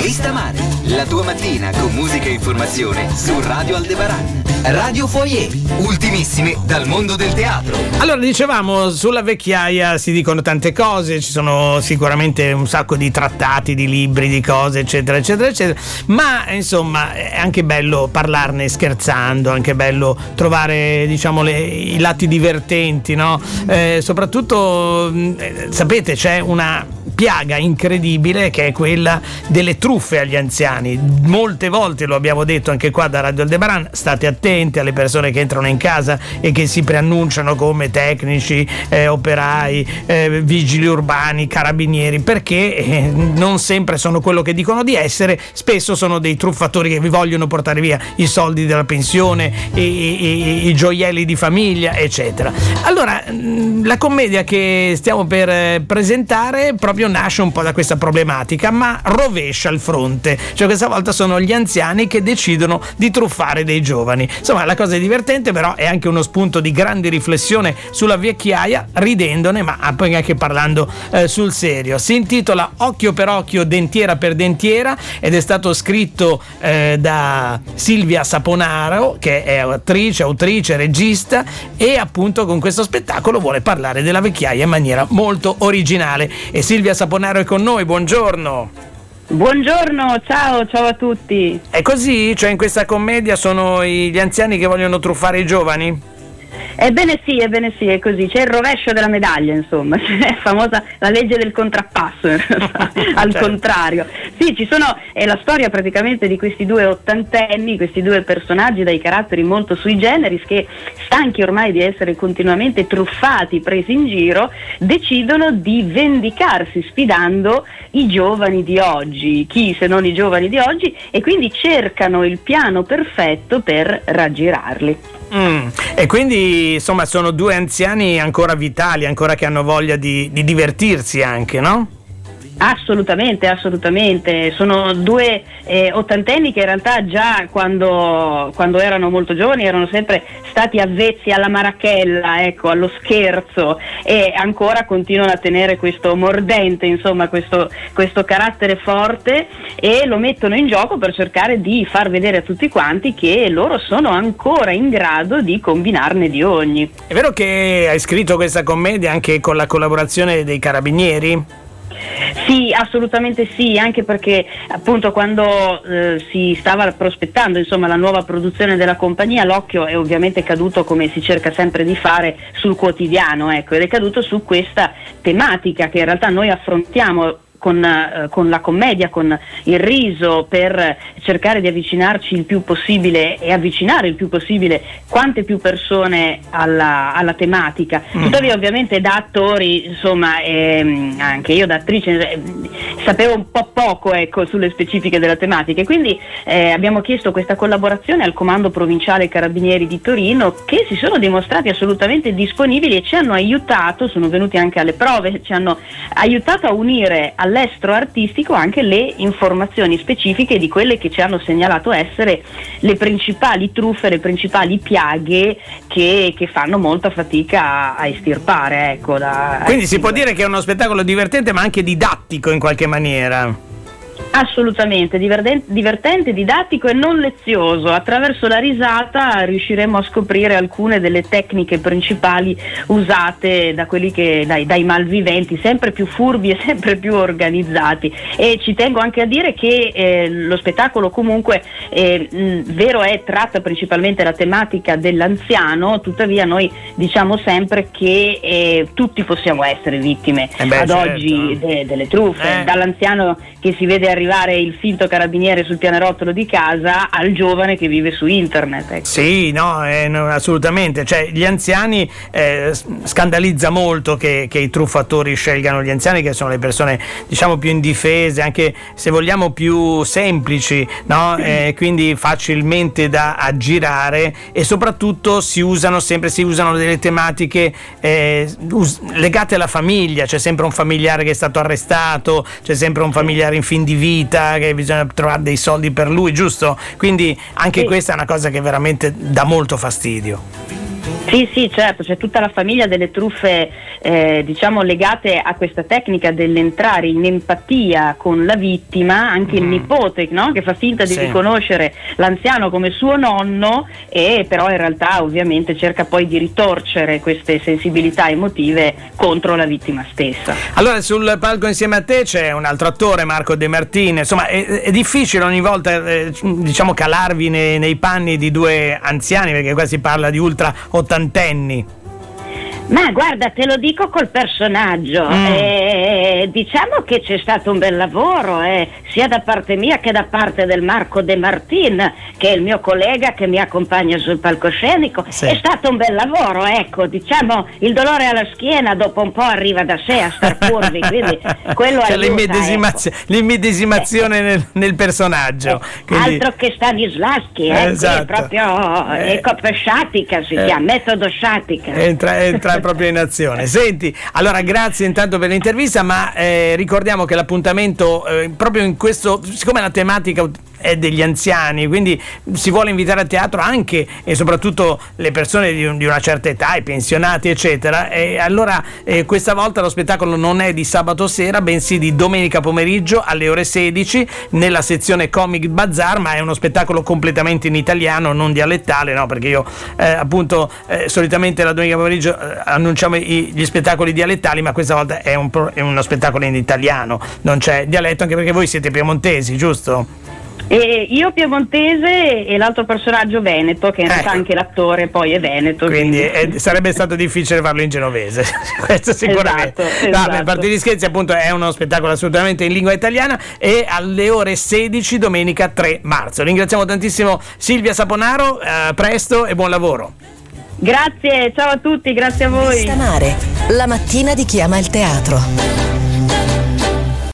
Lista Mare, la tua mattina con musica e informazione su Radio Aldebaran. Radio Foyer, ultimissime dal mondo del teatro. Allora, dicevamo, sulla vecchiaia si dicono tante cose, ci sono sicuramente un sacco di trattati, di libri, di cose, eccetera, eccetera, eccetera, ma insomma è anche bello parlarne scherzando, anche bello trovare, diciamo, le, i lati divertenti, no? Eh, soprattutto, eh, sapete, c'è una piaga incredibile che è quella delle truffe agli anziani. Molte volte lo abbiamo detto anche qua da Radio Aldebaran, state attenti alle persone che entrano in casa e che si preannunciano come tecnici, eh, operai, eh, vigili urbani, carabinieri, perché eh, non sempre sono quello che dicono di essere, spesso sono dei truffatori che vi vogliono portare via i soldi della pensione, i, i, i gioielli di famiglia, eccetera. Allora, la commedia che stiamo per eh, presentare proprio nasce un po' da questa problematica, ma rovescia il fronte. Cioè questa volta sono gli anziani che decidono di truffare dei giovani. Insomma, la cosa è divertente, però è anche uno spunto di grande riflessione sulla vecchiaia, ridendone, ma poi anche parlando eh, sul serio. Si intitola Occhio per occhio, dentiera per dentiera ed è stato scritto eh, da Silvia Saponaro, che è attrice, autrice, regista e appunto con questo spettacolo vuole parlare della vecchiaia in maniera molto originale. E Silvia Saponaro è con noi, buongiorno. Buongiorno, ciao, ciao a tutti. È così? Cioè in questa commedia sono gli anziani che vogliono truffare i giovani? Ebbene sì, ebbene sì, è così. C'è il rovescio della medaglia, insomma, è famosa la legge del contrappasso, al certo. contrario. Sì, ci sono, è la storia praticamente di questi due ottantenni, questi due personaggi dai caratteri molto sui generis che, stanchi ormai di essere continuamente truffati, presi in giro, decidono di vendicarsi sfidando i giovani di oggi, chi se non i giovani di oggi, e quindi cercano il piano perfetto per raggirarli. Mm. E quindi insomma sono due anziani ancora vitali, ancora che hanno voglia di, di divertirsi anche, no? Assolutamente, assolutamente. Sono due eh, ottantenni che in realtà già quando, quando, erano molto giovani erano sempre stati avvezzi alla marachella, ecco, allo scherzo e ancora continuano a tenere questo mordente, insomma, questo, questo carattere forte e lo mettono in gioco per cercare di far vedere a tutti quanti che loro sono ancora in grado di combinarne di ogni. È vero che hai scritto questa commedia anche con la collaborazione dei carabinieri? Sì, assolutamente sì, anche perché appunto quando eh, si stava prospettando insomma, la nuova produzione della compagnia, l'occhio è ovviamente caduto come si cerca sempre di fare sul quotidiano, ecco, ed è caduto su questa tematica che in realtà noi affrontiamo con, eh, con, la commedia, con il riso, per cercare di avvicinarci il più possibile e avvicinare il più possibile quante più persone alla, alla tematica. Mm. Tuttavia ovviamente da attori, insomma, ehm, anche io da attrice eh, sapevo un po' poco ecco, sulle specifiche della tematica e quindi eh, abbiamo chiesto questa collaborazione al Comando Provinciale Carabinieri di Torino che si sono dimostrati assolutamente disponibili e ci hanno aiutato, sono venuti anche alle prove, ci hanno aiutato a unire al all'estro artistico anche le informazioni specifiche di quelle che ci hanno segnalato essere le principali truffe, le principali piaghe che, che fanno molta fatica a, a estirpare. Ecco, da, Quindi si può dire che è uno spettacolo divertente ma anche didattico in qualche maniera. Assolutamente, divertente, didattico e non lezioso. Attraverso la risata riusciremo a scoprire alcune delle tecniche principali usate da che, dai, dai, malviventi, sempre più furbi e sempre più organizzati. E ci tengo anche a dire che eh, lo spettacolo comunque, eh, mh, vero è, tratta principalmente la tematica dell'anziano, tuttavia noi diciamo sempre che eh, tutti possiamo essere vittime eh beh, ad certo. oggi de, delle truffe, eh. dall'anziano che si vede arrivare arrivare il finto carabiniere sul pianerottolo di casa al giovane che vive su internet. Ecco. Sì, no, eh, no, assolutamente. Cioè, gli anziani eh, scandalizza molto che, che, i truffatori scelgano gli anziani, che sono le persone diciamo più indifese, anche se vogliamo più semplici, no? eh, quindi facilmente da aggirare e soprattutto si usano sempre si usano delle tematiche eh, us- legate alla famiglia. C'è sempre un familiare che è stato arrestato, c'è sempre un familiare in fin di vita vita, che bisogna trovare dei soldi per lui, giusto? Quindi anche sì. questa è una cosa che veramente dà molto fastidio. Sì, sì, certo, c'è tutta la famiglia delle truffe eh, diciamo legate a questa tecnica dell'entrare in empatia con la vittima, anche mm. il nipote no? che fa finta di sì. riconoscere l'anziano come suo nonno e però in realtà ovviamente cerca poi di ritorcere queste sensibilità emotive contro la vittima stessa. Allora sul palco insieme a te c'è un altro attore, Marco De Martini, insomma è, è difficile ogni volta eh, diciamo calarvi nei, nei panni di due anziani perché qua si parla di ultra ottantenni. Ma guarda, te lo dico col personaggio. Mm. Eh, diciamo che c'è stato un bel lavoro, eh, sia da parte mia che da parte del Marco De Martin, che è il mio collega che mi accompagna sul palcoscenico. Sì. È stato un bel lavoro, ecco. Diciamo il dolore alla schiena dopo un po' arriva da sé a star curvi, quindi quello cioè, aiuta, l'immedesimazione, ecco. l'immedesimazione eh, nel, nel, personaggio. Quindi... Altro che Stanislaschi, eh, esatto. proprio eh, ecco, sciatica si chiama, metodo sciatica. Entra, entra proprio in azione. Senti, allora grazie intanto per l'intervista, ma eh, ricordiamo che l'appuntamento eh, proprio in questo, siccome la tematica è degli anziani, quindi si vuole invitare a teatro anche e soprattutto le persone di, un, di una certa età, i pensionati, eccetera. E allora eh, questa volta lo spettacolo non è di sabato sera, bensì di domenica pomeriggio alle ore 16 nella sezione Comic Bazar, ma è uno spettacolo completamente in italiano, non dialettale, no? Perché io eh, appunto eh, solitamente la domenica pomeriggio eh, annunciamo i, gli spettacoli dialettali, ma questa volta è, un, è uno spettacolo in italiano, non c'è dialetto anche perché voi siete piemontesi, giusto? E io piemontese e l'altro personaggio veneto, che in realtà ecco. anche l'attore poi è veneto. Quindi, quindi. È, sarebbe stato difficile farlo in genovese, questo sicuramente. Esatto, esatto. No, per parte di scherzi, appunto, è uno spettacolo assolutamente in lingua italiana e alle ore 16 domenica 3 marzo. Ringraziamo tantissimo Silvia Saponaro, eh, presto e buon lavoro. Grazie, ciao a tutti, grazie a voi. Stamare, la mattina di chi ama il teatro.